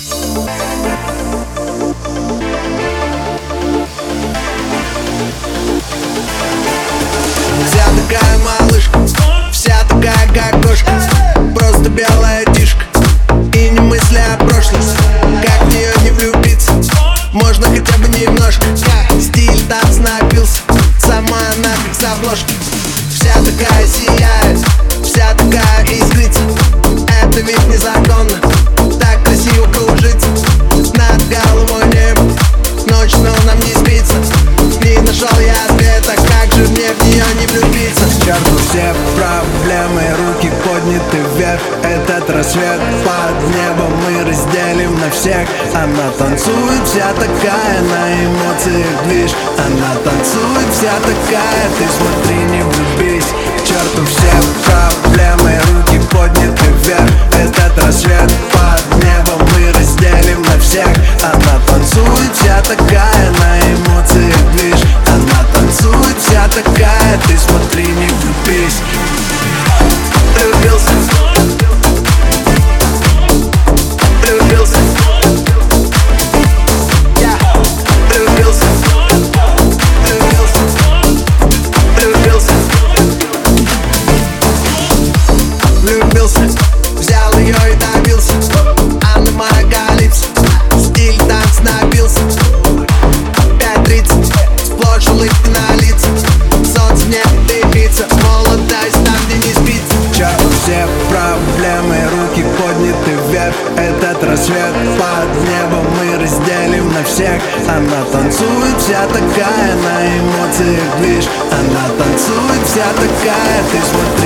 Вся такая малышка, вся такая как кошка Просто белая тишка и не мысли о прошлом Как в нее не влюбиться, можно хотя бы немножко Стиль танц напился, сама она как с обложки Вся такая сияет, вся такая искрится. Это ведь незаконно, так красиво Над головой небо, ночь, но нам не спится. Не нашел я ответа, как же мне в нее не влюбиться. К все проблемы, руки подняты вверх. Этот рассвет под небом мы разделим на всех. Она танцует вся такая, на эмоциях движ. Она танцует вся такая, ты смотри, не влюбись. К черту все проблемы, танцует вся такая, на эмоциях движ Она танцует вся такая, ты смотри, не влюбись. Влюбился. Влюбился. Я Влюбился. Влюбился улыбки на лицах Солнце мне дымится Молодость там, где не спится Чё, все проблемы, руки подняты вверх Этот рассвет под небом мы разделим на всех. Она танцует вся такая, на эмоциях движ Она танцует вся такая, ты смотри,